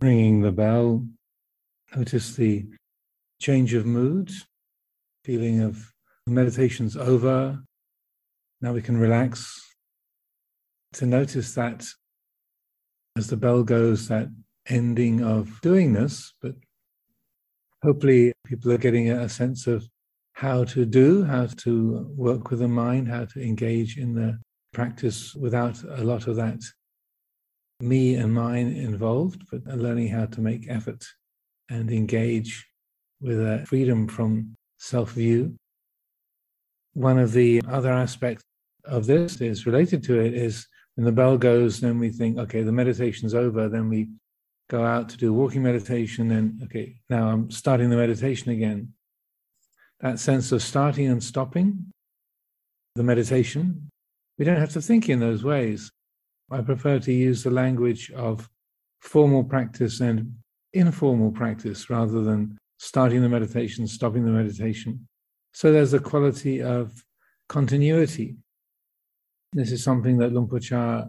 ringing the bell. Notice the change of mood, feeling of meditation's over. Now we can relax. To notice that as the bell goes, that ending of doing this, but hopefully people are getting a sense of how to do, how to work with the mind, how to engage in the practice without a lot of that me and mine involved, but learning how to make effort and engage with a freedom from self view. One of the other aspects of this is related to it is when the bell goes, then we think, okay, the meditation's over, then we go out to do walking meditation, and okay, now I'm starting the meditation again. That sense of starting and stopping the meditation, we don't have to think in those ways. I prefer to use the language of formal practice and informal practice rather than starting the meditation, stopping the meditation. So there's a quality of continuity. This is something that Luang Por Chah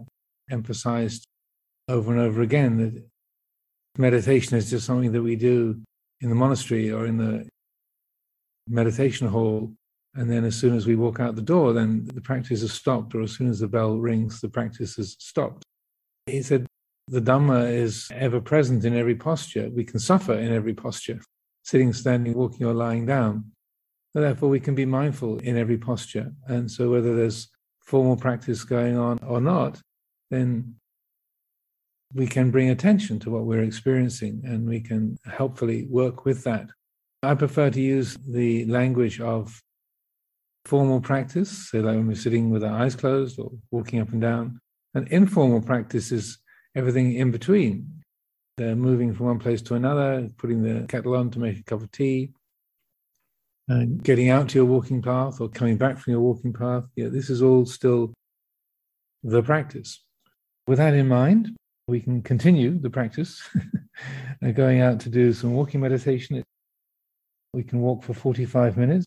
emphasized over and over again that meditation is just something that we do in the monastery or in the meditation hall and then as soon as we walk out the door, then the practice is stopped, or as soon as the bell rings, the practice is stopped. He said the Dhamma is ever present in every posture. We can suffer in every posture, sitting, standing, walking, or lying down. therefore, we can be mindful in every posture. And so, whether there's formal practice going on or not, then we can bring attention to what we're experiencing and we can helpfully work with that. I prefer to use the language of formal practice, say like when we're sitting with our eyes closed or walking up and down. And informal practice is everything in between. They're moving from one place to another, putting the kettle on to make a cup of tea, and getting out to your walking path or coming back from your walking path. Yeah, this is all still the practice. With that in mind, we can continue the practice. going out to do some walking meditation. We can walk for 45 minutes